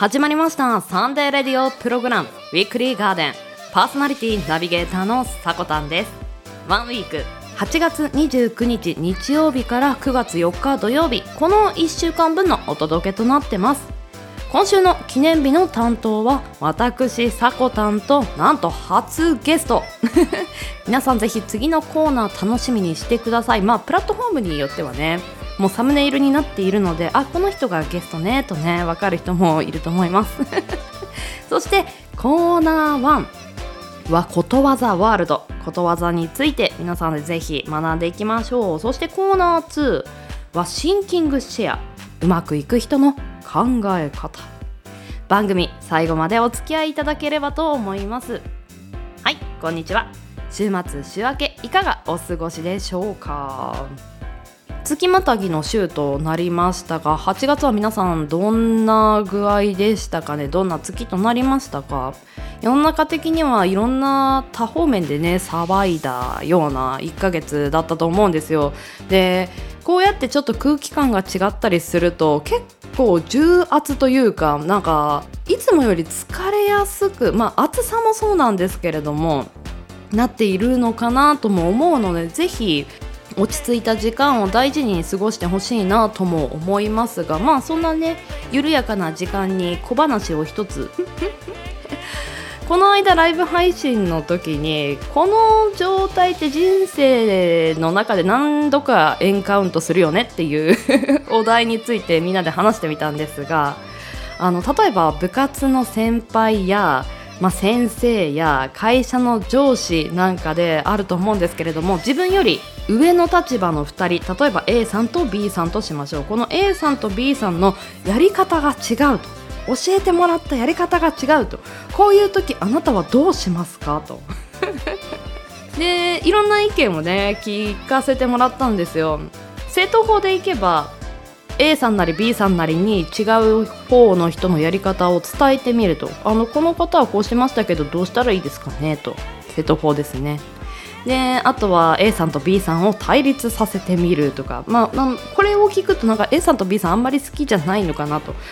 始まりました。サンデーレディオプログラム。ウィークリーガーデン。パーソナリティナビゲーターのさこたんです。ワンウィーク。8月29日日曜日から9月4日土曜日。この1週間分のお届けとなってます。今週の記念日の担当は私さこたんとなんと初ゲスト。皆さんぜひ次のコーナー楽しみにしてください。まあプラットフォームによってはね。もうサムネイルになっているのであこの人がゲストねとね分かる人もいると思います。そしてコーナー1はことわざワールド。ことわざについて皆さんでぜひ学んでいきましょう。そしてコーナー2はシンキングシェア。うまくいく人の考え方。番組最後までお付き合いいただければと思います。はいこんにちは。週末週明けいかがお過ごしでしょうか？月またぎの週となりましたが8月は皆さんどんな具合でしたかね？どんな月となりましたか？世の中的にはいろんな多方面でね騒いだような1ヶ月だったと思うんですよ。でこうやってちょっと空気感が違ったりすると結構重圧というかなんかいつもより疲れやすくまあ暑さもそうなんですけれどもなっているのかなとも思うのでぜひ落ち着いた時間を大事に過ごしてほしいなとも思いますがまあそんなね緩やかな時間に小話を一つ。この間ライブ配信の時にこの状態って人生の中で何度かエンカウントするよねっていう お題についてみんなで話してみたんですがあの例えば部活の先輩やまあ、先生や会社の上司なんかであると思うんですけれども自分より上の立場の2人例えば A さんと B さんとしましょう。この A さんと B さんのやり方が違うと。教えてもらったやり方が違うと。こういう時あなたはどうしますか？と。でいろんな意見をね聞かせてもらったんですよ。正当法でいけば A さんなり B さんなりに違う方の人のやり方を伝えてみると。あのこの方はこうしましたけどどうしたらいいですかね？と。正当法ですね。であとは A さんと B さんを対立させてみるとか、まあ、これを聞くとなんか A さんと B さんあんまり好きじゃないのかなと。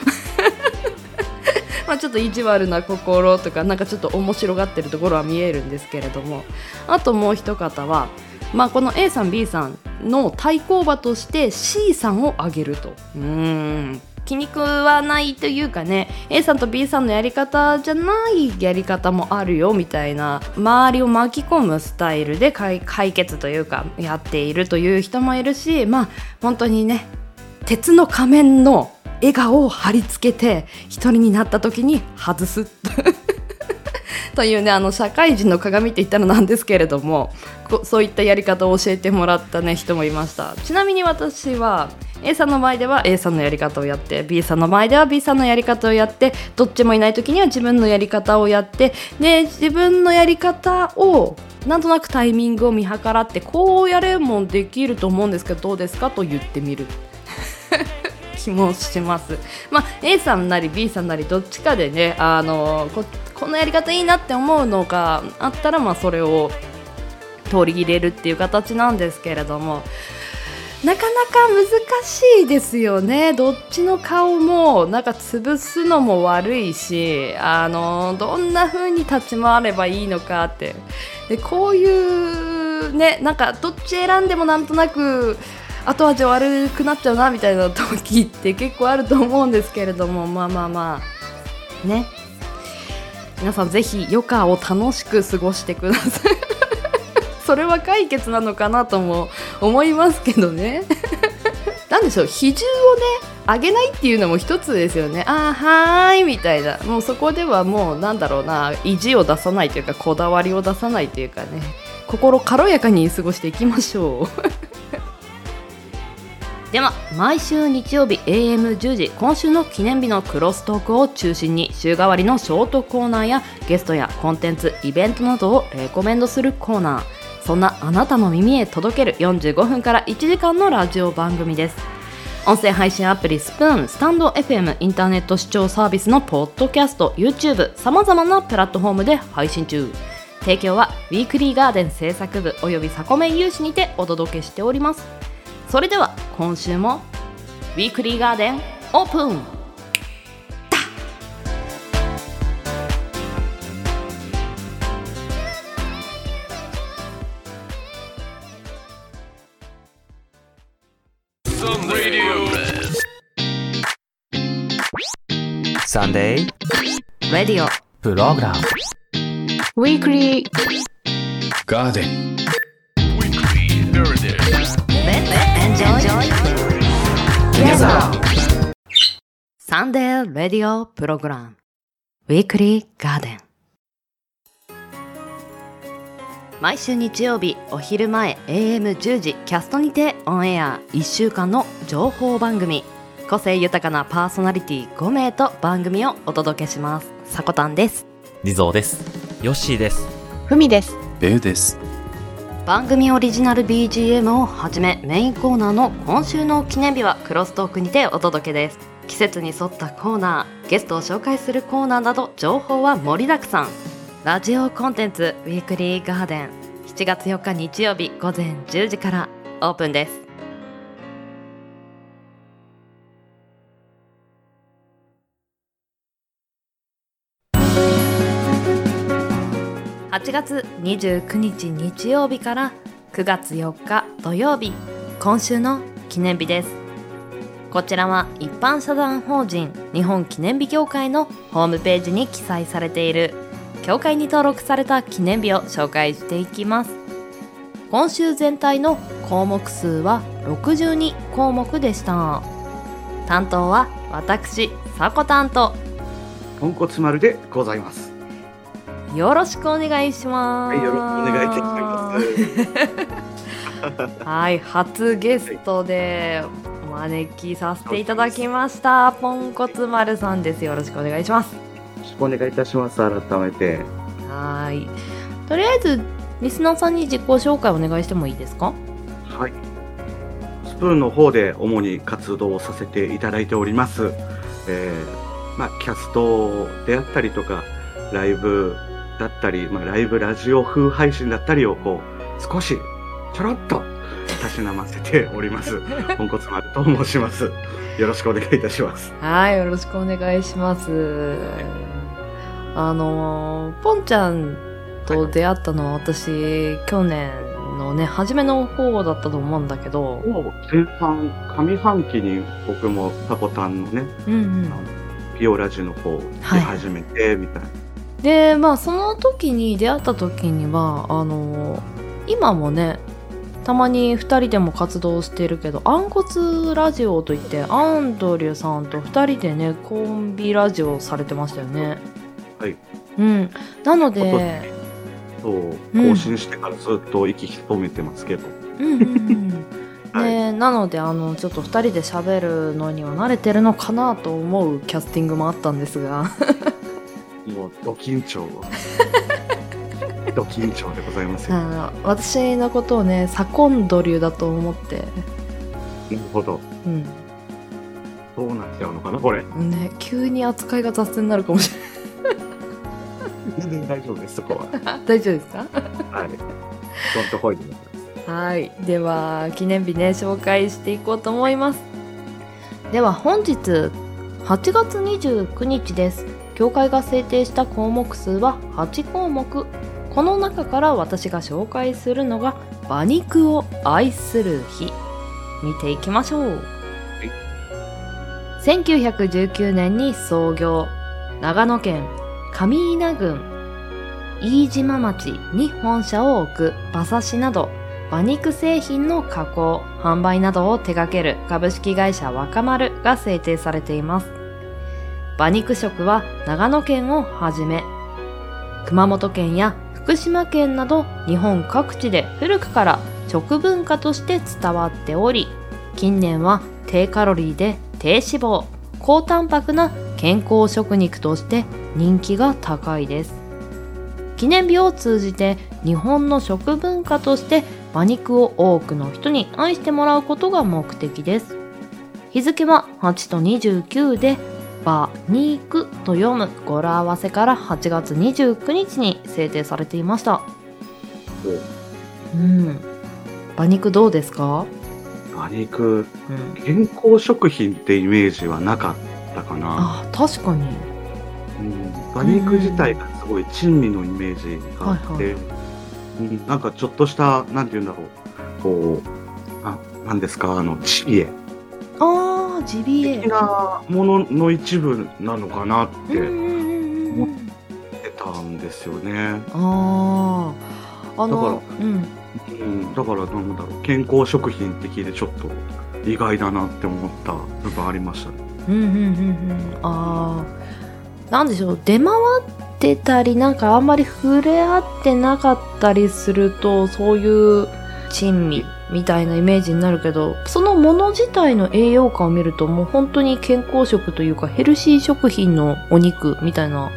まあちょっと意地悪な心とかなんかちょっと面白がってるところは見えるんですけれども。あともう一方はまあ、この A さん B さんの対抗馬として C さんを挙げると。うん。気に食わないというかね A さんと B さんのやり方じゃないやり方もあるよみたいな周りを巻き込むスタイルで解決というかやっているという人もいるしまあ本当にね鉄の仮面の笑顔を貼り付けて一人になった時に外す。というねあの社会人の鏡って言ったらなんですけれどもそういったやり方を教えてもらったね人もいました。ちなみに私は A さんの前では A さんのやり方をやって B さんの前では B さんのやり方をやってどっちもいない時には自分のやり方をやってで自分のやり方をなんとなくタイミングを見計らってこうやれもできると思うんですけどどうですか？と言ってみる。気もします。まあ、A さんなり B さんなりどっちかでねあのここのやり方いいなって思うのがあったら、まあ、それを取り入れるっていう形なんですけれども。なかなか難しいですよね。どっちの顔もなんか潰すのも悪いしあのどんな風に立ち回ればいいのかって。でこういうねなんかどっち選んでもなんとなく後味悪くなっちゃうなみたいな時って結構あると思うんですけれども まあまあまあ。ね。皆さんぜひ余暇を楽しく過ごしてください。それは解決なのかなとも思いますけどね。なんでしょう比重をね上げないっていうのも一つですよね。あーはーいみたいな。もうそこではもうなんだろうな意地を出さないというかこだわりを出さないというかね。心軽やかに過ごしていきましょう。では毎週日曜日 AM10 時今週の記念日のクロストークを中心に週替わりのショートコーナーやゲストやコンテンツイベントなどをレコメンドするコーナー。そんなあなたの耳へ届ける45分から1時間のラジオ番組です。音声配信アプリスプーンスタンド FM インターネット視聴サービスのポッドキャスト YouTube さまざまなプラットフォームで配信中。提供はウィークリーガーデン制作部およびサコメン有志にてお届けしております。それでは今週も「ウィークリーガーデンオープン!」Sunday Radio Program Weekly Garden Sunday Radio Program Weekly Garden。毎週日曜日お昼前 AM10 時キャストにてオンエア1週間の情報番組。個性豊かなパーソナリティ5名と番組をお届けします。さこたんです。リゾーですヨッシーです。ふみです。ベウです番組オリジナル BGM をはじめメインコーナーの今週の記念日はクロストークにてお届けです。季節に沿ったコーナーゲストを紹介するコーナーなど情報は盛りだくさん。ラジオコンテンツウィークリーガーデン。7月4日日曜日午前10時からオープンです。8月29日日曜日から9月4日土曜日今週の記念日です。こちらは一般社団法人日本記念日協会のホームページに記載されている協会に登録された記念日を紹介していきます。今週全体の項目数は62項目でした。担当は私さこ担当。豚骨丸でございます。よろしくお願いしますはい、よろしくお願いいたします。はい、初ゲストでお招きさせていただきました。ポンコツ丸さんです。よろしくお願いします。よろしくお願いいたします。改めて。はい。とりあえず、リスナーさんに自己紹介お願いしてもいいですか？はい。スプーンの方で主に活動をさせていただいております。えー、まあ、キャストであったりとか、ライブだったり、まあ、ライブラジオ風配信だったりをこう、少し、ちょろっと、たしなませております。ポンコツ丸と申します。よろしくお願いいたします。はい、よろしくお願いします。あのー、ポンちゃんと出会ったのは私、去年のね、初めの方だったと思うんだけど、もう前半、上半期に僕もタコタンのね、うんうん。ピオラジの方で始めて、みたいな。でまあその時に出会った時にはあの今もねたまに2人でも活動してるけど「あんこつラジオ」といってアンドリューさんと2人でねコンビラジオされてましたよね。はい。うん、なので、そううん。更新してからずっと息潜めてますけど、うんうんうん。はい。ね、なのであのちょっと2人で喋るのには慣れてるのかなと思うキャスティングもあったんですがもうド緊張 ド緊張でございますよ、なあー私のことをねサコンドリューだと思って、るほど。うん、どうなっちゃうのかなこれ。ね、急に扱いが雑になるかもし全然大丈夫ですそこは。れない。大丈夫ですか？はい。どんとこいでくださいはい。では、記念日ね、紹介していこうと思います。では、本日、8月29日です。協会が制定した項目数は8項目。この中から私が紹介するのが、馬肉を愛する日。見ていきましょう。1919年に創業。長野県上稲郡飯島町に本社を置く馬刺しなど馬肉製品の加工、販売などを手掛ける株式会社若丸が制定されています。馬肉食は長野県をはじめ、熊本県や福島県など日本各地で古くから食文化として伝わっており、近年は低カロリーで低脂肪、高タンパクな健康食肉として人気が高いです。記念日を通じて日本の食文化として馬肉を多くの人に愛してもらうことが目的です。日付は8と29で馬肉と読む語呂合わせから8月29日に制定されていました。うん。馬肉どうですか？馬肉。うん。健康食品ってイメージはなかったかな、あ、確かに。うん、馬肉自体がすごい珍味のイメージがあって、はいうん、なんかちょっとしたなんて言うんだろう。こうあなんですか？あのジビエジビエ。的なものの一部なのかなって思ってたんですよね。ああだからうん。うん、だからなんだろう。健康食品って聞いてちょっと意外だなって思った部分ありましたね。うんうんうんうんああなんでしょう。出回ってたりなんかあんまり触れ合ってなかったりするとそういう珍味みたいなイメージになるけどそのもの自体の栄養価を見るともう本当に健康食というかヘルシー食品のお肉みたいな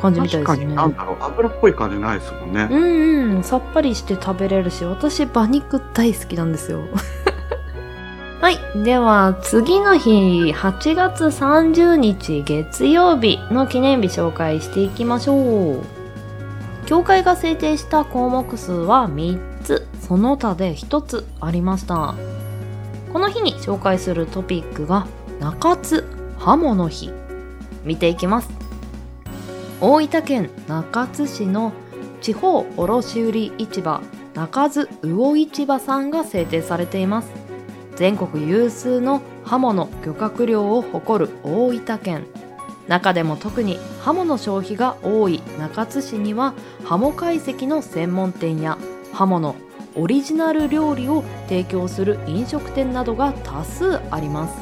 感じみたい確ですね。かになんだろう。油っぽい感じないですもんね。うんうん。さっぱりして食べれるし私馬肉大好きなんですよ。はい。では次の日8月30日月曜日の記念日紹介していきましょう。協会が制定した項目数は3つその他で1つありました。この日に紹介するトピックが中津刃物日。見ていきます。大分県中津市の地方卸売市場中津魚市場さんが制定されています。全国有数の刃物漁獲量を誇る大分県。中でも特に刃物消費が多い中津市には刃物解析の専門店や刃物オリジナル料理を提供する飲食店などが多数あります。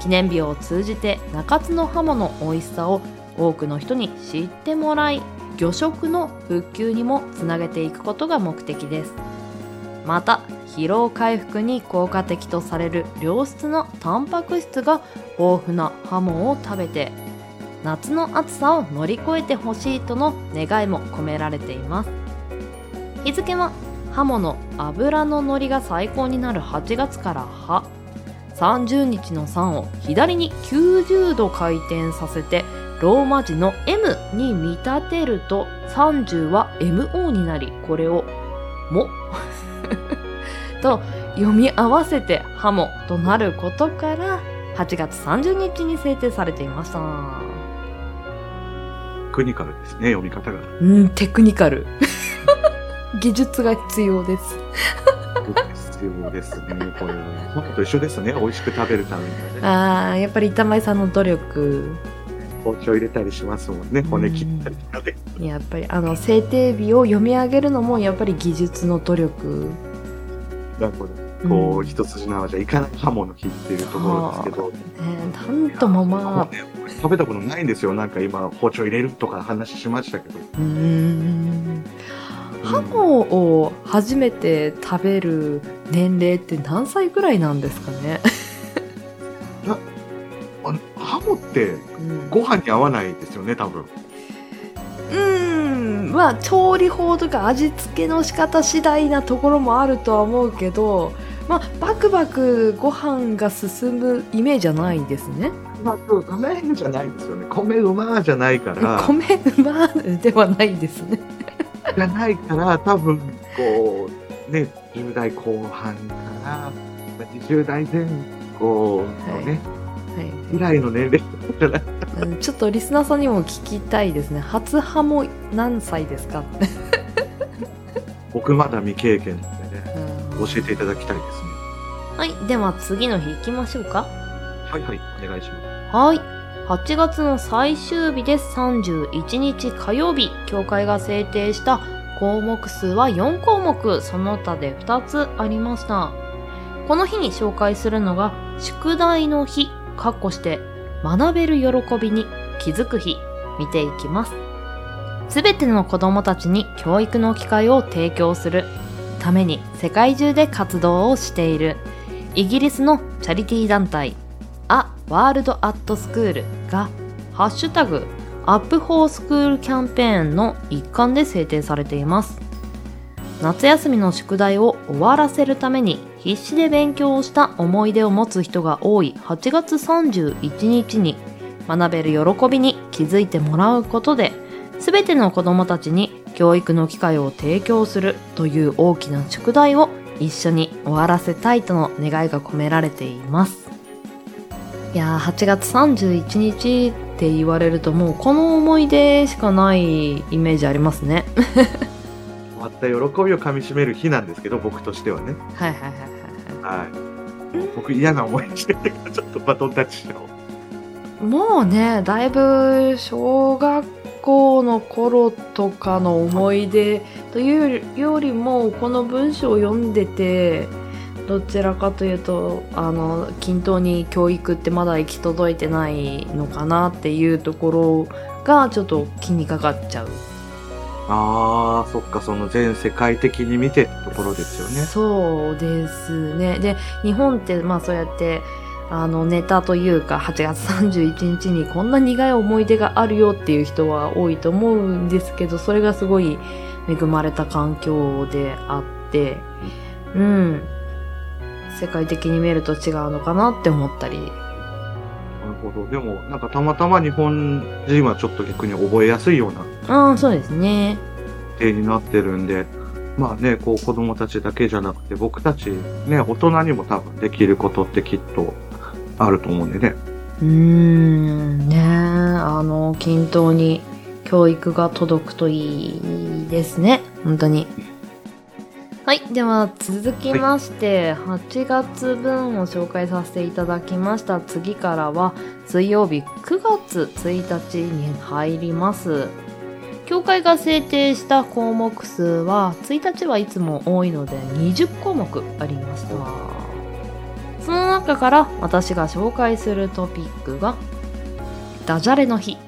記念日を通じて中津の刃物の美味しさを多くの人に知ってもらい魚食の復旧にもつなげていくことが目的です。また疲労回復に効果的とされる良質なタンパク質が豊富なハモを食べて夏の暑さを乗り越えてほしいとの願いも込められています。日付はハモの油の乗りが最高になる8月から葉30日の3を左に90度回転させてローマ字の M に見立てると30は MO になりこれを「も」と読み合わせて「ハモ」となることから8月30日に制定されていました。テクニカルですね読み方が。うんテクニカル技術が必要です必要ですねこれは。本と一緒ですね美味しく食べるためにはね。あーやっぱり板前さんの努力包丁入れたりしますもんね骨切ったりとかで。やっぱりあの制定日を読み上げるのもやっぱり技術の努力なるほど。こう、一筋縄じゃいかない刃物日っていうところですけど、ねなんともまあね食べたことないんですよ。なんか今、包丁入れるとか話しましたけど。うーんハモを初めて食べる年齢って何歳ぐらいなんですかね、ハモってうん、ご飯に合わないですよね、多分。うーん。まあ調理法とか味付けの仕方次第なところもあるとは思うけどまあバクバクご飯が進むイメージはないですね？まあ、そう、米じゃないんですよね。米うまじゃないから、米うまではないですねじゃないから、多分、こう、ね、10代後半から、まあ20代前後のね、はい。ぐらいの年齢じゃないうんちょっとリスナーさんにも聞きたいですね。初ハモ何歳ですか？僕まだ未経験なんでね、うん。教えていただきたいですね。はいでは次の日行きましょうか。はいはい、お願いします。はい。8月の最終日です。31日火曜日、協会が制定した項目数は4項目、その他で2つありました。この日に紹介するのが、宿題の日、かっこして、学べる喜びに気づく日、見ていきます。すべての子供たちに教育の機会を提供する。ために世界中で活動をしている。イギリスのチャリティー団体・ワールド・アット・スクールがハッシュタグアップ・フォー・スクールキャンペーンの一環で制定されています。夏休みの宿題を終わらせるために必死で勉強をした思い出を持つ人が多い8月31日に学べる喜びに気づいてもらうことで全ての子どもたちに教育の機会を提供するという大きな宿題を一緒に終わらせたいとの願いが込められています。いやー8月31日って言われるともうこの思い出しかないイメージありますね終わった喜びをかみしめる日なんですけど、僕としてはね。はいはいはいはいはいはい。僕嫌な思いしてるから、ちょっとバトンタッチしちゃおう。もうねだいぶ小学校の頃とかの思い出というよりもこの文章を読んでてどちらかというとあの均等に教育ってまだ行き届いてないのかなっていうところがちょっと気にかかっちゃう。あー、そっか、その全世界的に見てってところですよね。そうですね。で日本ってまあそうやってあのネタというか8月31日にこんな苦い思い出があるよっていう人は多いと思うんですけどそれがすごい恵まれた環境であって。うん世界的に見ると違うのかなって思ったり。なるほど。でも、なんかたまたま日本人はちょっと逆に覚えやすいようなああそうですね。例になってるんで、まあね、こう子供たちだけじゃなくて、僕たちね、大人にも多分できることってきっとあると思うんでね。うーんね。えあの均等に教育が届くといいですね。本当にはいでは続きまして、8月分を紹介させていただきました。次からは水曜日9月1日に入ります。協会が制定した項目数は1日はいつも多いので20項目ありましたその中から私が紹介するトピックがダジャレの日。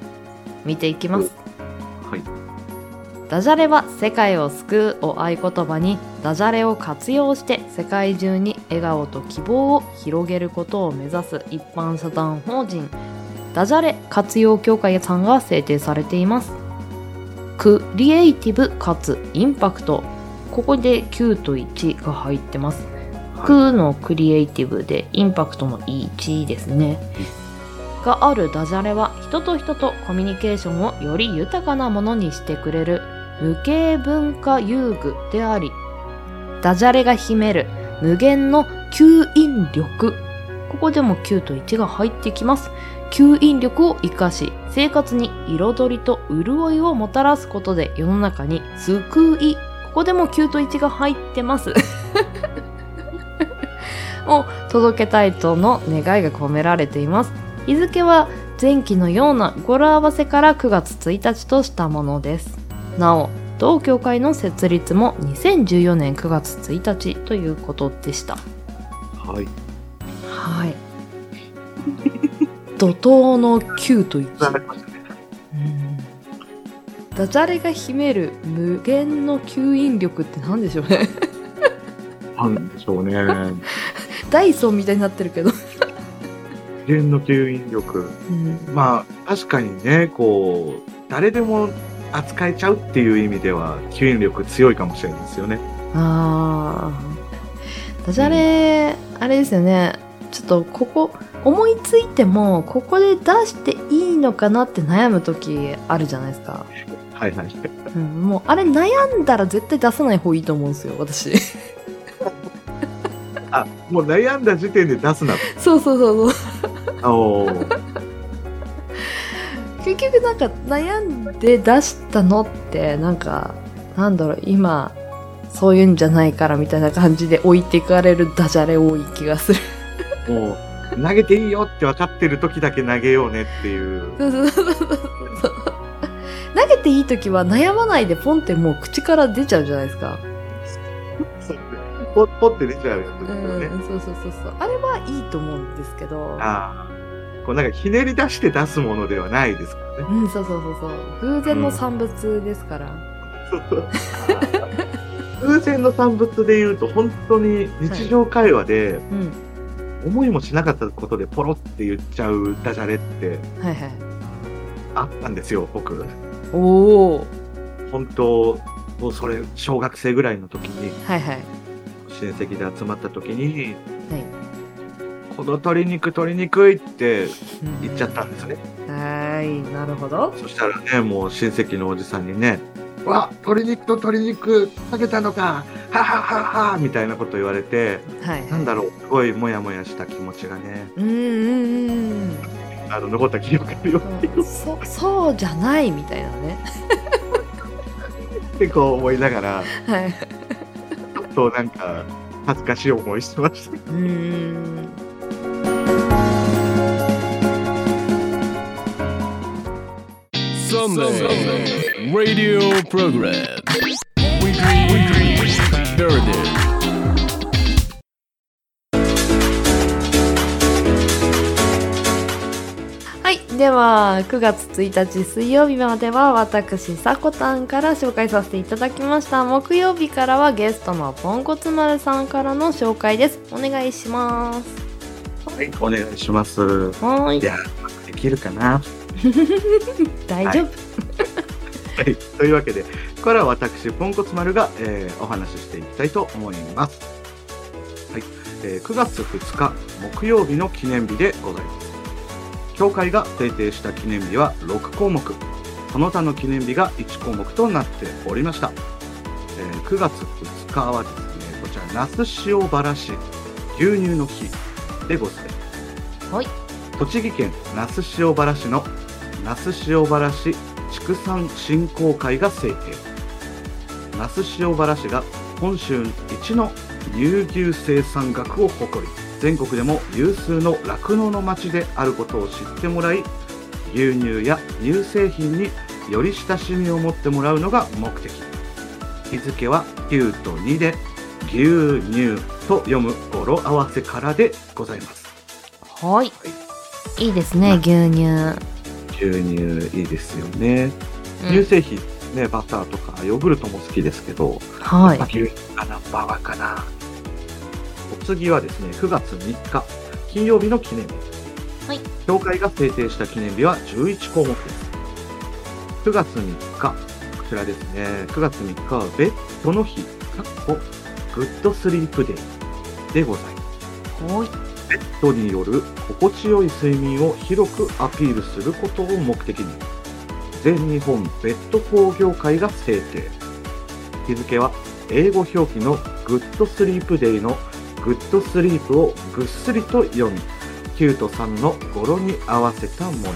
見ていきます。ダジャレは世界を救うを合言葉にダジャレを活用して世界中に笑顔と希望を広げることを目指す一般社団法人ダジャレ活用協会さんが制定されています。クリエイティブかつインパクト。ここで9と1が入ってます。クのクリエイティブでインパクトの1ですね。があるダジャレは人と人とコミュニケーションをより豊かなものにしてくれる無形文化遊具でありダジャレが秘める無限の吸引力。ここでも9と1が入ってきます。吸引力を生かし生活に彩りと潤いをもたらすことで世の中に救い。ここでも9と1が入ってます。を届けたいとの願いが込められています。日付は前期のような語呂合わせから9月1日としたものです。なお同協会の設立も2014年9月1日ということでしたはい。はい怒涛の9と1わかりましたね。ダジャレが秘める無限の吸引力って何でしょうねなんでしょうね。ダイソンみたいになってるけど、無限の吸引力。うんまあ、確かにね、こう、誰でも扱えちゃうっていう意味では、吸引力強いかもしれないですよね。あー。ダジャレ、あれですよね。ちょっとここ思いついてもここで出していいのかなって悩む時あるじゃないですか、はいはい。うん、もうあれ悩んだら絶対出さない方がいいと思うんですよ私。あ、もう悩んだ時点で出すなそうそうそうそう。と。おー結局なんか悩んで出したのってなんかなんだろう今そういうんじゃないからみたいな感じで置いていかれるダジャレ多い気がする。もう、投げていいよって分かってる時だけ投げようねっていう。そうそうそう。そう投げていい時は悩まないでポンってもう口から出ちゃうじゃないですか。ポッポって出ちゃうよね。んそうそうそうそう。あれはいいと思うんですけど。ああ。こうなんかひねり出して出すものではないですからね。うんそうそうそうそう。偶然の産物ですから、そうそう偶然の産物で言うと、本当に日常会話で、うん思いもしなかったことでポロって言っちゃうダジャレってはいはい。あったんですよ、僕。おお本当、もうそれ、小学生ぐらいの時に、はいはい。親戚で集まった時に、はいこの鶏肉、鶏肉いって言っちゃったんですね。はーいなるほど。そしたらね、もう親戚のおじさんにね、わ、鶏肉と鶏肉かけたのか、ははははみたいなこと言われて、はい。なんだろう、すごいモヤモヤした気持ちがね、うんうんうんあの、残った記憶があるよう。んそそうじゃないみたいなね。ってこう思いながら、はい。ちょっとなんか、恥ずかしい思いしてました。うーん Sunday Radio Program Weekly Garden はい。では、9月1日水曜日までは、私、さこたんから紹介させていただきました。木曜日からはゲストのポンコツ丸さんからの紹介です。お願いします。はい、お願いします。はーい。いや、できるかな？大丈夫。はい、というわけで、ここからは私、ポンコツ丸が、えーお話ししていきたいと思います。はい、えー9月2日木曜日の記念日でございます。協会が制定した記念日は6項目、その他の記念日が1項目となっておりました。えー9月2日はですね、こちら、那須塩原市牛乳の日でございます。はい。栃木県那須塩原市の那須塩原市畜産振興会が制定那須塩原市が本州一の乳牛生産額を誇り全国でも有数の酪農の町であることを知ってもらい牛乳や乳製品により親しみを持ってもらうのが目的日付は9と2で牛乳と読む語呂合わせからでございますはい。いいですね、牛乳。牛乳いいですよねうん乳製品、ね、バターとかヨーグルトも好きですけど、はいまあ。牛乳がナンバーかな。お次はですね、9月3日、金曜日の記念日。はい。協会が制定した記念日は11項目です。9月3日、こちらですね、9月3日はベッドの日、かっこ Good Sleep Day でございます。はい。ベッドによる心地よい睡眠を広くアピールすることを目的に全日本ベッド工業会が制定日付は英語表記の Good Sleep Day の Good Sleep をぐっすりと読み9と3の語呂に合わせたもの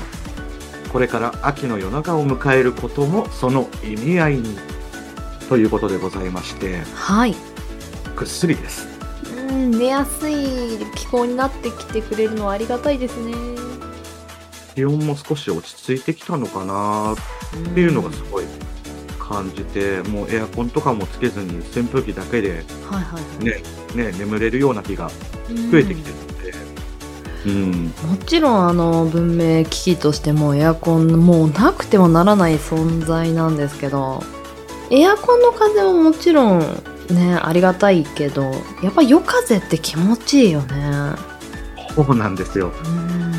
これから秋の夜長を迎えることもその意味合いにということでございましてはい。ぐっすりです。うん、寝やすい気候になってきてくれるのはありがたいですね。気温も少し落ち着いてきたのかな。っていうのがすごい感じて、もうエアコンとかもつけずに扇風機だけではいはいはい。ね、ね、眠れるような日が増えてきてるので、うん、もちろんあの文明機器としてもエアコンもうなくてはならない存在なんですけどエアコンの風ももちろんねありがたいけどやっぱ夜風って気持ちいいよね。そうなんですよ。うん。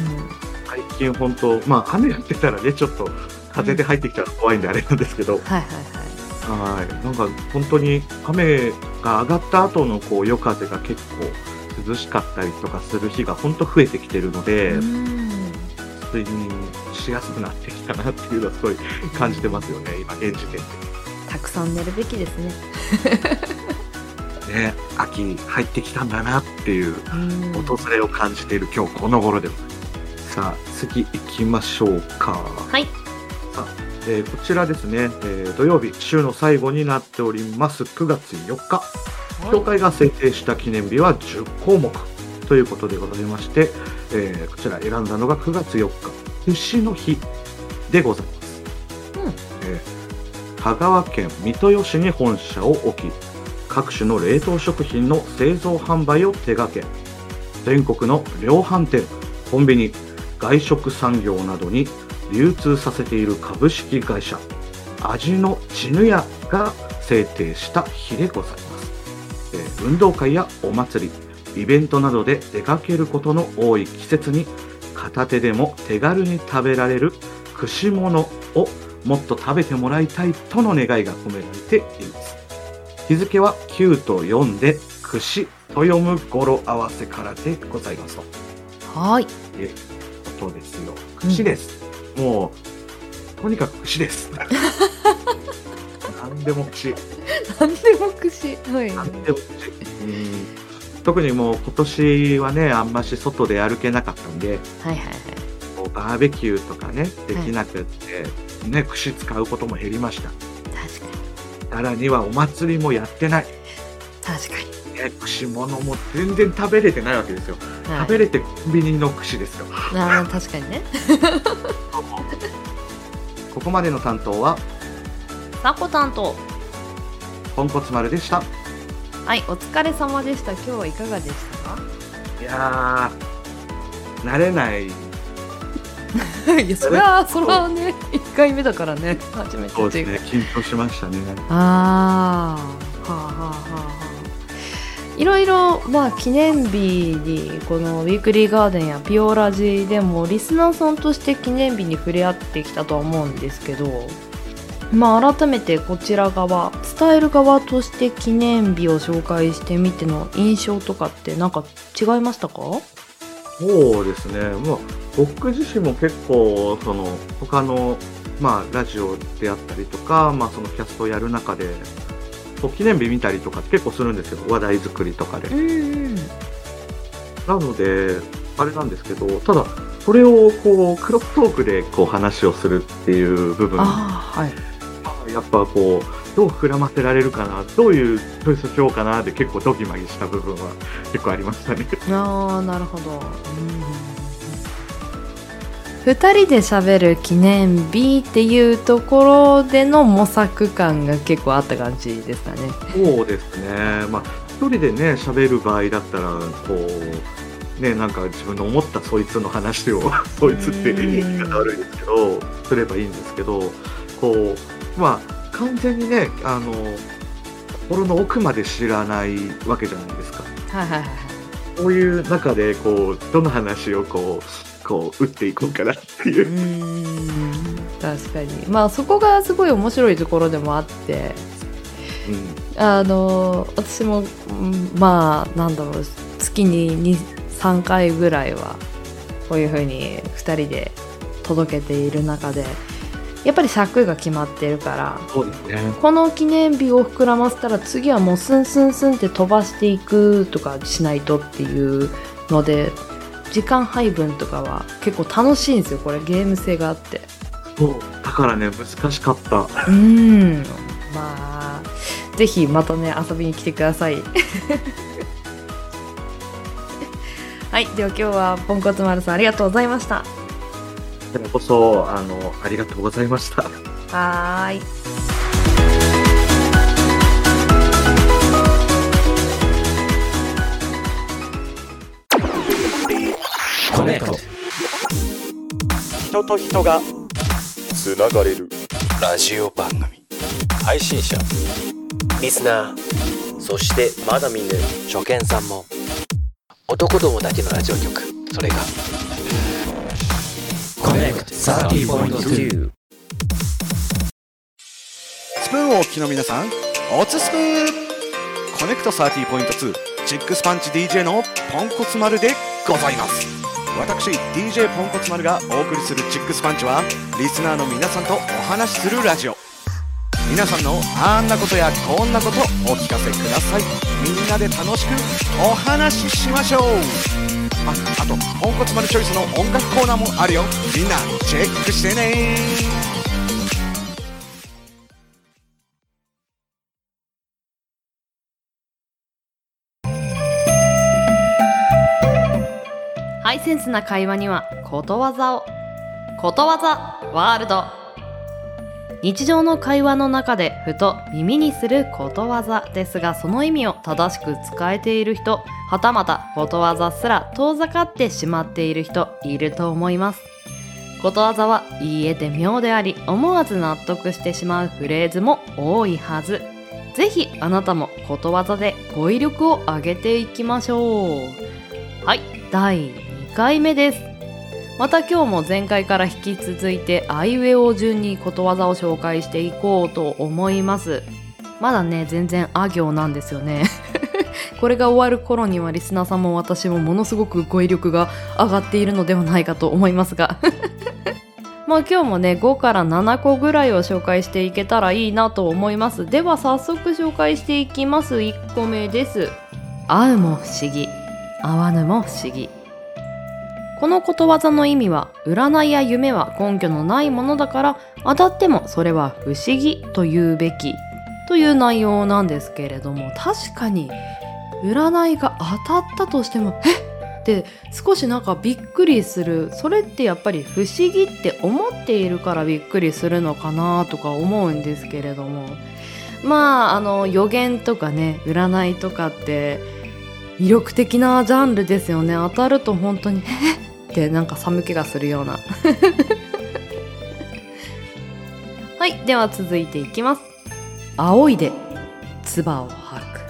最近本当、まあ雨やってたらね、ちょっと風で入ってきたら怖いんであれなんですけど、はいはいはい。はい、なんか本当に雨が上がった後のこう夜風が結構涼しかったりとかする日が本当増えてきてるので、うん。睡眠しやすくなってきたなっていうのはすごい感じてますよね、今現時点で。たくさん寝るべきですねね、秋入ってきたんだなっていううん訪れを感じている今日この頃でございます。さあ、次行きましょうか。はいさあ、えーこちらですね、えー土曜日、週の最後になっております、9月4日。協会が制定した記念日は10項目ということでございまして、えーこちら選んだのが9月4日、牛の日でございます。香川県三豊市に本社を置き、各種の冷凍食品の製造販売を手掛け、全国の量販店、コンビニ、外食産業などに流通させている株式会社、味のチヌヤが制定した日でございます。えー運動会やお祭り、イベントなどで出かけることの多い季節に片手でも手軽に食べられる串物をもっと食べてもらいたいとの願いが込められています。日付は9と4で串と読む語呂合わせからでございますとはいいうことですよ。串です。もう、とにかく串です。何でも串。何でも串はい何でも串。うん特にもう今年はね、あんまし外で歩けなかったんで、はいはいはいバーベキューとかね、できなくって、ね、串使うことも減りました。確かにさらにはお祭りもやってない。確かにね、串物も全然食べれてないわけですよ。はい食べれてコンビニの串ですよ。あー確かにね ここまでの担当は、さこ担当ポンコツ丸でした。はいお疲れ様でした今日はいかがでしたか？いやー、慣れない。いやそれはそれはね1回目だからね。初めてそうっていうか。ですね、緊張しましたね。ああ、はあはあはあはあ。いろいろ、まあ、記念日にこのウィークリーガーデンやピオラジでもリスナーさんとして記念日に触れ合ってきたとは思うんですけど、まあ、改めてこちら側伝える側として記念日を紹介してみての印象とかってなんか違いましたか？そうですね、まあ、僕自身も結構、その他の、まあ、ラジオであったりとか、まあ、そのキャストをやる中で、記念日見たりとか結構するんですよ、話題作りとかで。うんうん。なので、あれなんですけど、ただ、それをこうクロストークでこう話をするっていう部分、はい。やっぱこう、どう膨らませられるかな、どういうチョイスしようかなで結構ドギマギした部分は結構ありましたね。ああなるほど、2人で喋る記念日っていうところでの模索感が結構あった感じですかねそうですね。まあ、一人でね、喋る場合だったら、こう、ね、なんか自分の思ったそいつの話を、そいつって言い方悪いですけど、すればいいんですけど、こう、まあ、完全にね、あの、心の奥まで知らないわけじゃないですか。はいはいはいこういう中で、こう、どの話をこう、こう、打っていこうかなっていうう。ん確かにまあそこがすごい面白いところでもあってうん。あの私もうんまあなんだろう月に3回ぐらいはこういう風に2人で届けている中でやっぱり尺が決まってるからね。この記念日を膨らませたら次はもうスンスンスンって飛ばしていくとかしないとっていうので時間配分とかは結構楽しいんですよこれゲーム性があってそう。だからね、難しかった。うんまあぜひまたね遊びに来てください はいでは今日はポンコツ丸さんありがとうございましたでもこそ、あの、ありがとうございました。はーいネクト人と人がつながれる。ラジオ番組。配信者。リスナー。そしてまだ見ぬ。初見さんも。男どもだけのラジオ局。それが。コネクト30.2スプーンをお聞きの皆さん、おつスプーン。コネクト30.2チックスパンチ DJ のポンコツ丸でございます私 DJ ポンコツ丸がお送りするチックスパンチはリスナーの皆さんとお話しするラジオ。皆さんのあんなことやこんなことお聞かせください。みんなで楽しくお話ししましょう。ああとポンコツ丸チョイスの音楽コーナーもあるよ。みんなチェックしてね。ハイセンスな会話にはことわざを。ことわざワールド。日常の会話の中でふと耳にすることわざですがその意味を正しく使えている人はたまたことわざすら遠ざかってしまっている人いると思います。ことわざはいいえて妙であり思わず納得してしまうフレーズも多いはず。ぜひあなたもことわざで語彙力を上げていきましょう。はい第回目です。また今日も前回から引き続いてアイウェイを順にことわざを紹介していこうと思います。まだね全然あ行なんですよね。これが終わる頃にはリスナーさんも私もものすごく語彙力が上がっているのではないかと思いますが。まあ今日もね5から7個ぐらいを紹介していけたらいいなと思います。では早速紹介していきます。1個目です。会うも不思議。会わぬも不思議。このことわざの意味は占いや夢は根拠のないものだから当たってもそれは不思議と言うべきという内容なんですけれども確かに占いが当たったとしてもえっ？って少しなんかびっくりする。それってやっぱり不思議って思っているからびっくりするのかなとか思うんですけれども。まああの予言とかね占いとかって魅力的なジャンルですよね。当たると本当にえっ？ってなんか寒気がするような。はいでは続いていきます。仰いで唾を吐く。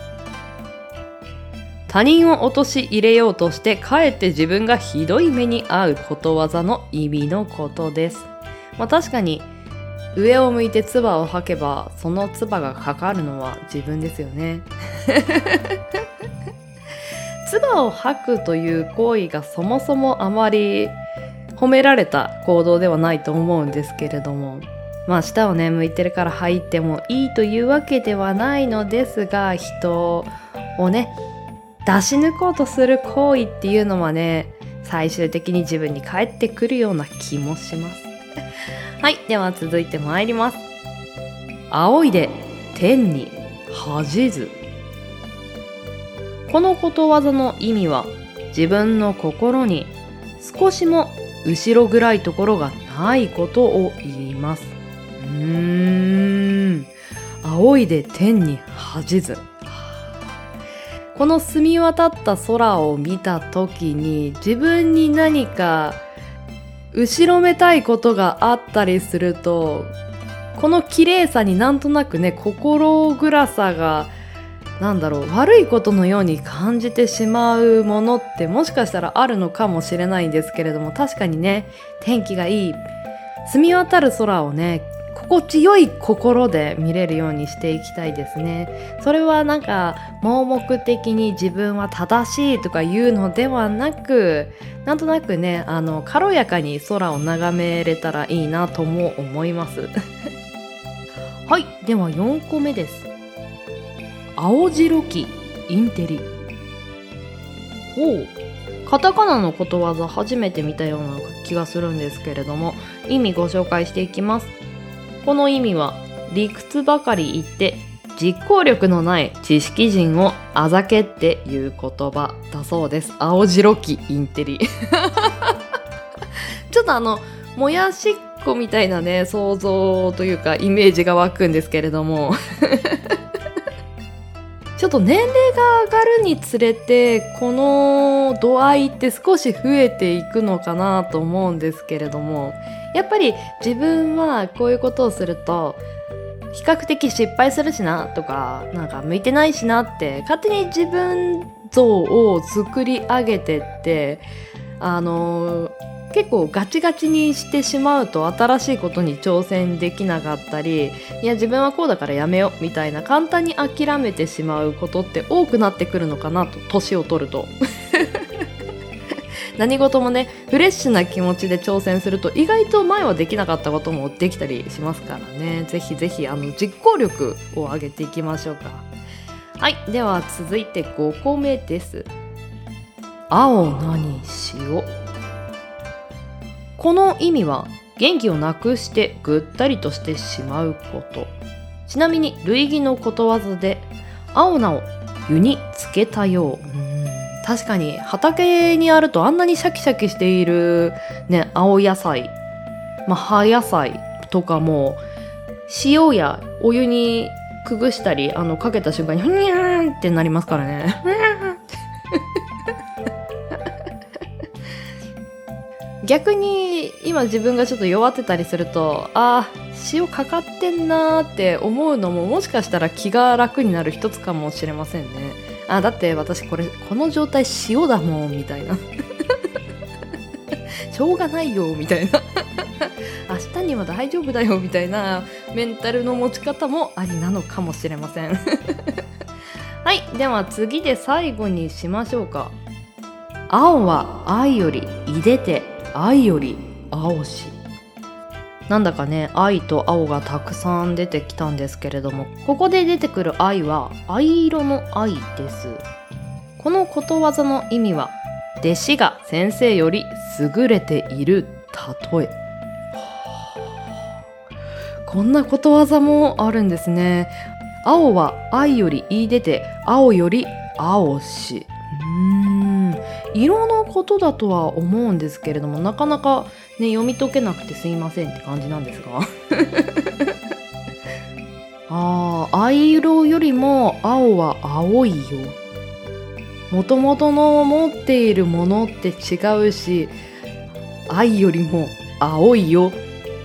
他人を陥れようとしてかえって自分がひどい目に遭うことわざの意味のことです。まあ確かに上を向いて唾を吐けばその唾がかかるのは自分ですよね唾を吐くという行為がそもそもあまり褒められた行動ではないと思うんですけれどもまあ舌をね向いてるから吐いてもいいというわけではないのですが人をね出し抜こうとする行為っていうのはね最終的に自分に返ってくるような気もします。はいでは続いて参ります。仰いで天に恥じず。このことわざの意味は自分の心に少しも後ろ暗いところがないことを言います。うーん。仰いで天に恥じず。この澄み渡った空を見た時に自分に何か後ろめたいことがあったりするとこの綺麗さになんとなくね心暗さがなんだろう悪いことのように感じてしまうものってもしかしたらあるのかもしれないんですけれども確かにね天気がいい澄み渡る空をね心地よい心で見れるようにしていきたいですね。それはなんか盲目的に自分は正しいとか言うのではなくなんとなくねあの軽やかに空を眺めれたらいいなとも思います。はいでは4個目です。青白きインテリ。ほう。カタカナのことわざ初めて見たような気がするんですけれども意味ご紹介していきます。この意味は理屈ばかり言って実行力のない知識人をあざけっていう言葉だそうです。青白きインテリ。ちょっとあのもやしっこみたいなね想像というかイメージが湧くんですけれども。ちょっと年齢が上がるにつれてこの度合いって少し増えていくのかなと思うんですけれどもやっぱり自分はこういうことをすると比較的失敗するしなとかなんか向いてないしなって勝手に自分像を作り上げてってあの結構ガチガチにしてしまうと新しいことに挑戦できなかったりいや自分はこうだからやめようみたいな簡単に諦めてしまうことって多くなってくるのかなと年を取ると。何事もねフレッシュな気持ちで挑戦すると意外と前はできなかったこともできたりしますからね。ぜひぜひあの実行力を上げていきましょうか。はいでは続いて5個目です。青何塩この意味は元気をなくしてぐったりとしてしまうこと。ちなみに類義のことわざで青菜を湯につけたよう。確かに畑にあるとあんなにシャキシャキしているね青野菜まあ葉野菜とかも塩やお湯にくぐしたりあのかけた瞬間にふにゃーんってなりますからね逆に今自分がちょっと弱ってたりするとあー塩かかってんなーって思うのももしかしたら気が楽になる一つかもしれませんね。あだって私これこの状態塩だもんみたいな。しょうがないよみたいな。明日には大丈夫だよみたいなメンタルの持ち方もありなのかもしれません。はいでは次で最後にしましょうか。青は愛よりいでて。愛より青し。なんだかね愛と青がたくさん出てきたんですけれどもここで出てくる愛は藍色の愛です。このことわざの意味は弟子が先生より優れている例え。こんなことわざもあるんですね。青は愛より言い出て青より青し。色のことだとは思うんですけれどもなかなかね読み解けなくてすいませんって感じなんですが。あー藍色よりも青は青いよ。もともとの持っているものって違うし愛よりも青いよ。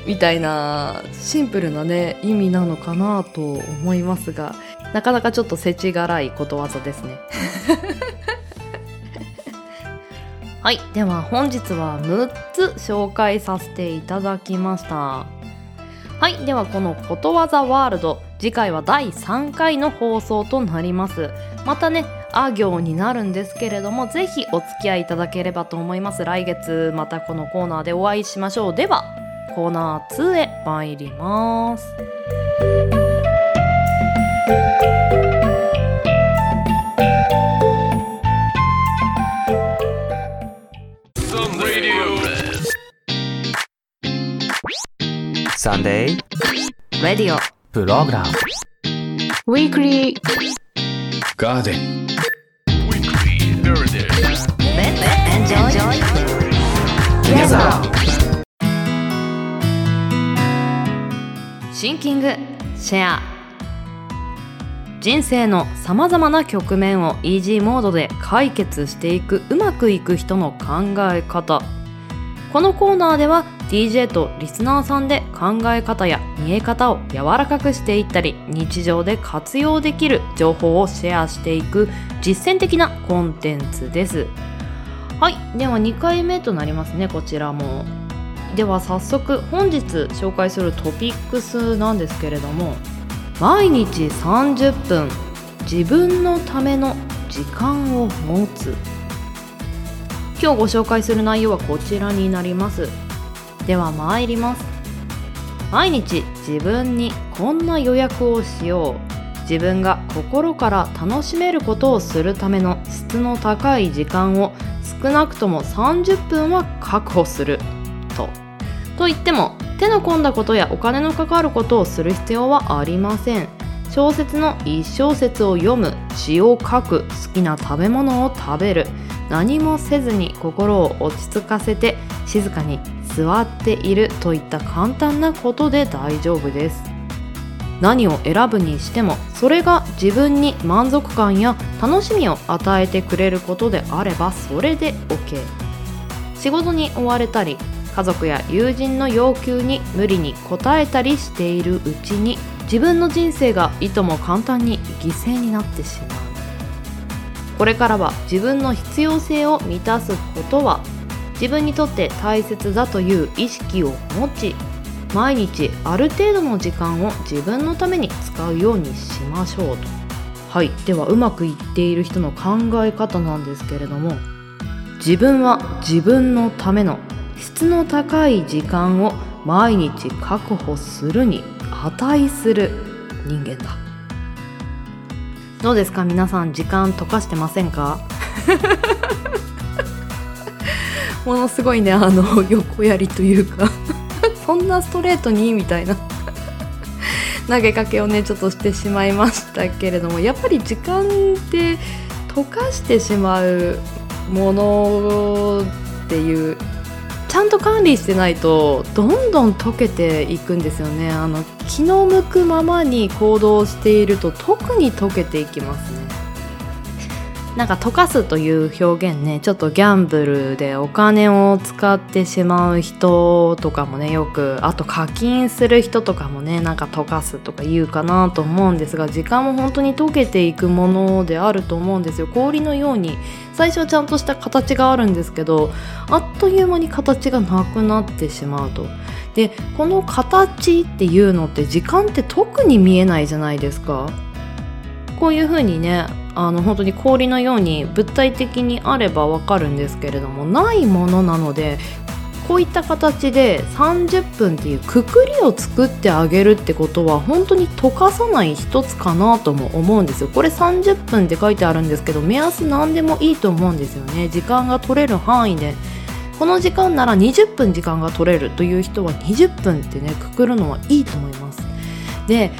みたいなシンプルなね意味なのかなと思いますがなかなかちょっと世知辛いことわざですね。はいでは本日は6つ紹介させていただきました。はいではこのことわざワールド次回は第3回の放送となります。またねあ行になるんですけれどもぜひお付き合いいただければと思います。来月またこのコーナーでお会いしましょう。ではコーナー2へ参ります。サンデーレディオプログラム Weekly. Garden. Weekly Garden. Enjoy シンキングシェア人生のさまざまな局面をイージーモードで解決していくうまくいく人の考え方このコーナーでは DJ とリスナーさんで考え方や見え方を柔らかくしていったり日常で活用できる情報をシェアしていく実践的なコンテンツです。はいでは2回目となりますねこちらも。では早速本日紹介するトピックスなんですけれども毎日30分自分のための時間を持つ。今日ご紹介する内容はこちらになります。では参ります。毎日自分にこんな予約をしよう。自分が心から楽しめることをするための質の高い時間を少なくとも30分は確保する。と。と言っても手の込んだことやお金のかかることをする必要はありません。小説の一小節を読む詩を書く好きな食べ物を食べる何もせずに心を落ち着かせて静かに座っているといった簡単なことで大丈夫です何を選ぶにしてもそれが自分に満足感や楽しみを与えてくれることであればそれで OK 仕事に追われたり家族や友人の要求に無理に応えたりしているうちに自分の人生がいとも簡単に犠牲になってしまう。これからは自分の必要性を満たすことは自分にとって大切だという意識を持ち毎日ある程度の時間を自分のために使うようにしましょうと。はい。ではうまくいっている人の考え方なんですけれども自分は自分のための質の高い時間を毎日確保するに値する人間だ。どうですか？皆さん時間溶かしてませんか？ものすごいねあの横やりというか。そんなストレートに？みたいな。投げかけをねちょっとしてしまいましたけれどもやっぱり時間って溶かしてしまうものっていうちゃんと管理してないとどんどん溶けていくんですよね。あの気の向くままに行動していると特に溶けていきますね。なんか溶かすという表現ねちょっとギャンブルでお金を使ってしまう人とかもねよくあと課金する人とかもねなんか溶かすとか言うかなと思うんですが時間も本当に溶けていくものであると思うんですよ。氷のように最初はちゃんとした形があるんですけどあっという間に形がなくなってしまうと。でこの形っていうのって時間って特に見えないじゃないですか。こういう風にねあの本当に氷のように物体的にあればわかるんですけれどもないものなのでこういった形で30分っていうくくりを作ってあげるってことは本当に溶かさない一つかなとも思うんですよ。これ30分って書いてあるんですけど目安何でもいいと思うんですよね。時間が取れる範囲で。この時間なら20分時間が取れるという人は20分ってねくくるのはいいと思います。で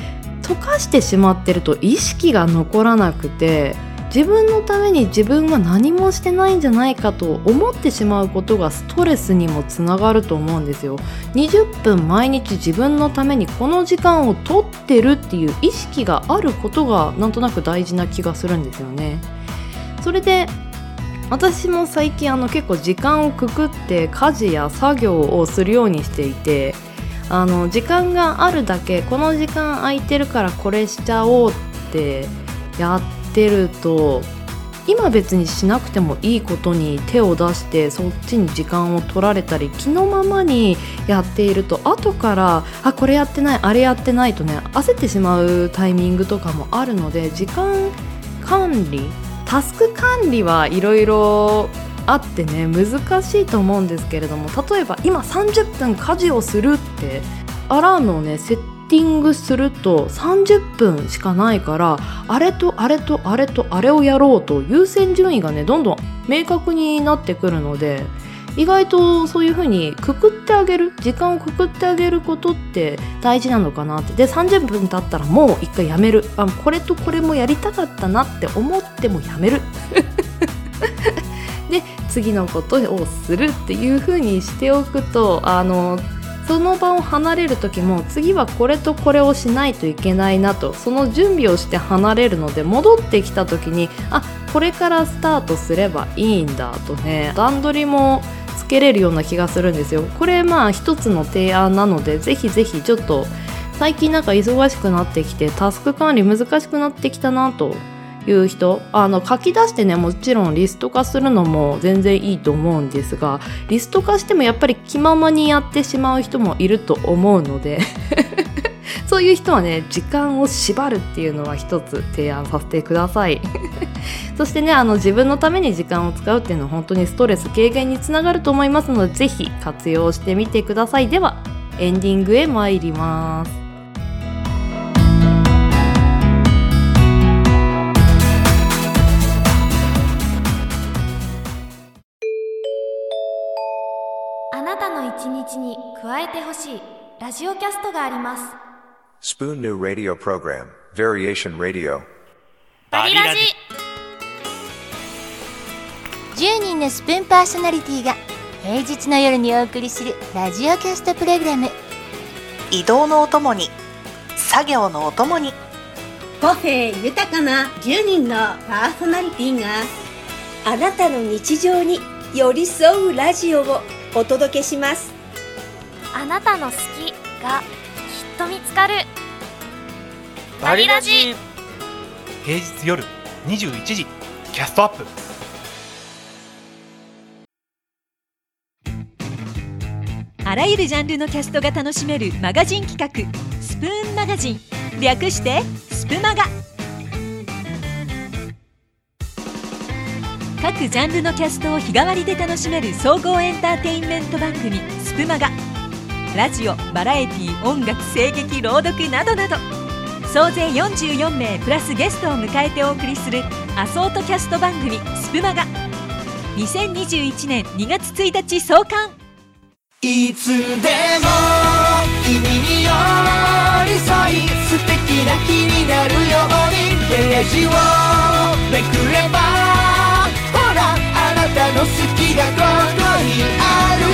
溶かしてしまってると意識が残らなくて自分のために自分は何もしてないんじゃないかと思ってしまうことがストレスにもつながると思うんですよ。20分毎日自分のためにこの時間を取ってるっていう意識があることがなんとなく大事な気がするんですよね。それで私も最近あの結構時間をくくって家事や作業をするようにしていてあの時間があるだけこの時間空いてるからこれしちゃおうってやってると今別にしなくてもいいことに手を出してそっちに時間を取られたり気のままにやっていると後からあこれやってないあれやってないとね焦ってしまうタイミングとかもあるので時間管理タスク管理はいろいろあってね難しいと思うんですけれども例えば今30分家事をするってアラームをねセッティングすると30分しかないからあれとあれとあれとあれをやろうと優先順位がねどんどん明確になってくるので意外とそういう風にくくってあげる時間をくくってあげることって大事なのかなって。で30分経ったらもう一回やめる。あこれとこれもやりたかったなって思ってもやめる。で次のことをするっていう風にしておくとあのその場を離れる時も次はこれとこれをしないといけないなとその準備をして離れるので戻ってきた時にあこれからスタートすればいいんだとね段取りもつけれるような気がするんですよ。これまあ一つの提案なのでぜひぜひちょっと最近なんか忙しくなってきてタスク管理難しくなってきたなという人あの書き出してねもちろんリスト化するのも全然いいと思うんですがリスト化してもやっぱり気ままにやってしまう人もいると思うので そういう人はね時間を縛るっていうのは一つ提案させてください。そしてねあの自分のために時間を使うっていうのは本当にストレス軽減につながると思いますのでぜひ活用してみてください。ではエンディングへ参ります。てほしい。ラジオキャストがあります。Spoon New Radio Program, Variation Radio. バリラジ。10人のスプーンパーソナリティが平日の夜にお送りするラジオキャストプログラム。移動のお供に作業のお供に。個性豊かな10人のパーソナリティがあなたの日常に寄り添うラジオをお届けしますあなたの好きがきっと見つかる。バリラジ。平日夜21時。キャストアップ。あらゆるジャンルのキャストが楽しめるマガジン企画。スプーンマガジン。略してスプマガ。各ジャンルのキャストを日替わりで楽しめる総合エンターテインメント番組スプマガラジオバラエティ音楽声劇朗読などなど。総勢44名プラスゲストを迎えてお送りするアソートキャスト番組スプマガ。2021年2月1日創刊。いつでも君に寄り添い素敵な日になるようにページをめくればほらあなたの好きがここにある。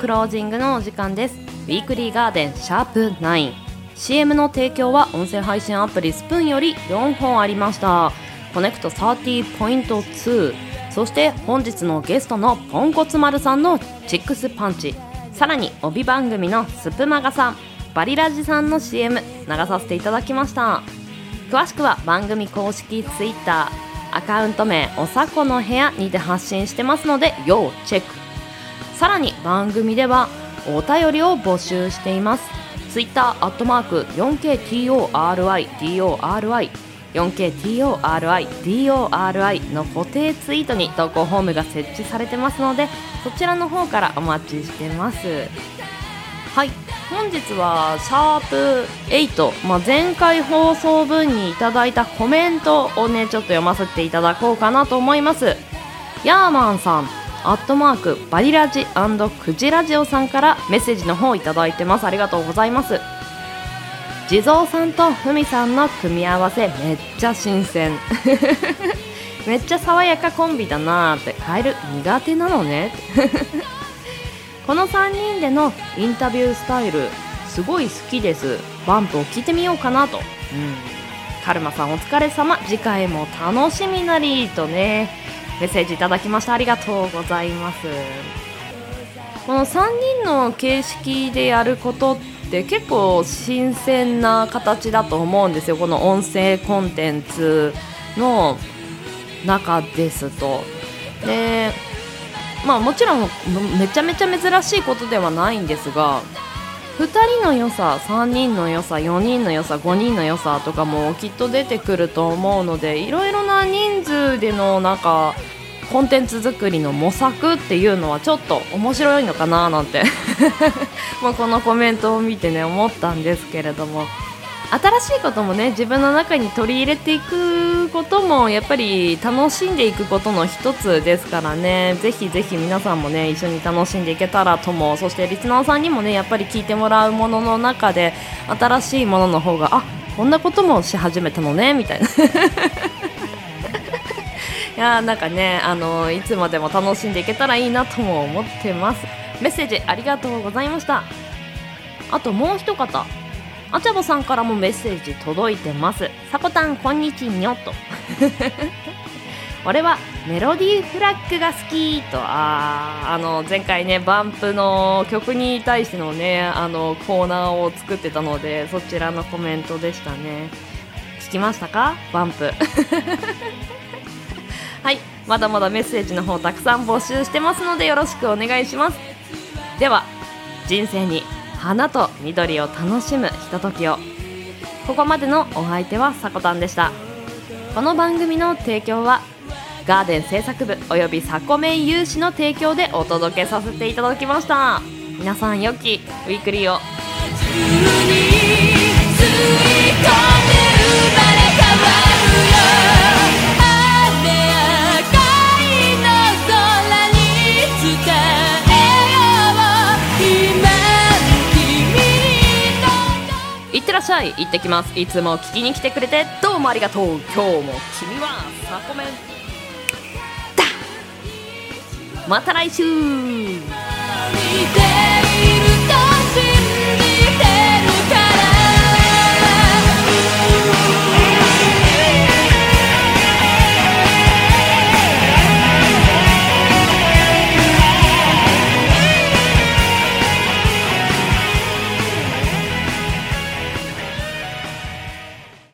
クロージングのお時間です。 Weekly Garden シャープ 9CM の提供は音声配信アプリスプーンより4本ありました。コネクト30.2そして本日のゲストのポンコツ丸さんのチックスパンチ。さらに帯番組のスプマガさん。バリラジさんの CM 流させていただきました。詳しくは番組公式 Twitter アカウント名おさこの部屋にて発信してますので要チェック。さらに番組ではお便りを募集しています。ツイッターアットマーク 4KTORIDORI 4KTORIDORI の固定ツイートに投稿フォームが設置されてますのでそちらの方からお待ちしてます。はい。本日はシャープ8、まあ、前回放送分にいただいたコメントをねちょっと読ませていただこうかなと思います。ヤーマンさん。アットマークバリラジクジラジオさんからメッセージの方いただいてます。ありがとうございます。地蔵さんとふみさんの組み合わせめっちゃ新鮮。めっちゃ爽やかコンビだなーって。カエル苦手なのね。この3人でのインタビュースタイルすごい好きです。バンプを聞いてみようかなと、うん、カルマさんお疲れ様。次回も楽しみなりとね。メッセージいただきました。ありがとうございます。この3人の形式でやることって結構新鮮な形だと思うんですよ。この音声コンテンツの中ですと。でまあもちろんめちゃめちゃ珍しいことではないんですが2人の良さ3人の良さ4人の良さ5人の良さとかもきっと出てくると思うのでいろいろな人数でのなんかコンテンツ作りの模索っていうのはちょっと面白いのかななんて もうこのコメントを見てね思ったんですけれども。新しいこともね自分の中に取り入れていくこともやっぱり楽しんでいくことの一つですからね。ぜひぜひ皆さんもね一緒に楽しんでいけたらともそしてリスナーさんにもねやっぱり聞いてもらうものの中で新しいものの方があこんなこともし始めたのねみたいな。いやなんかねあのいつまでも楽しんでいけたらいいなとも思ってます。メッセージありがとうございました。あともう一方。あちゃぼさんからもメッセージ届いてます。さこたんこんにちにょと俺はメロディーフラッグが好きと。ああの前回ねバンプの曲に対してのねあのコーナーを作ってたのでそちらのコメントでしたね。聞きましたか？バンプ。はい。まだまだメッセージの方たくさん募集してますのでよろしくお願いします。では人生に。花と緑を楽しむひとときを。ここまでのお相手はさこたんでした。この番組の提供はガーデン製作部およびサコメン有志の提供でお届けさせていただきました。皆さん良きウィークリーを。いってらっしゃい。行ってきます。いつも聞きに来てくれてどうもありがとう。今日も君はサコメン。だまた来週。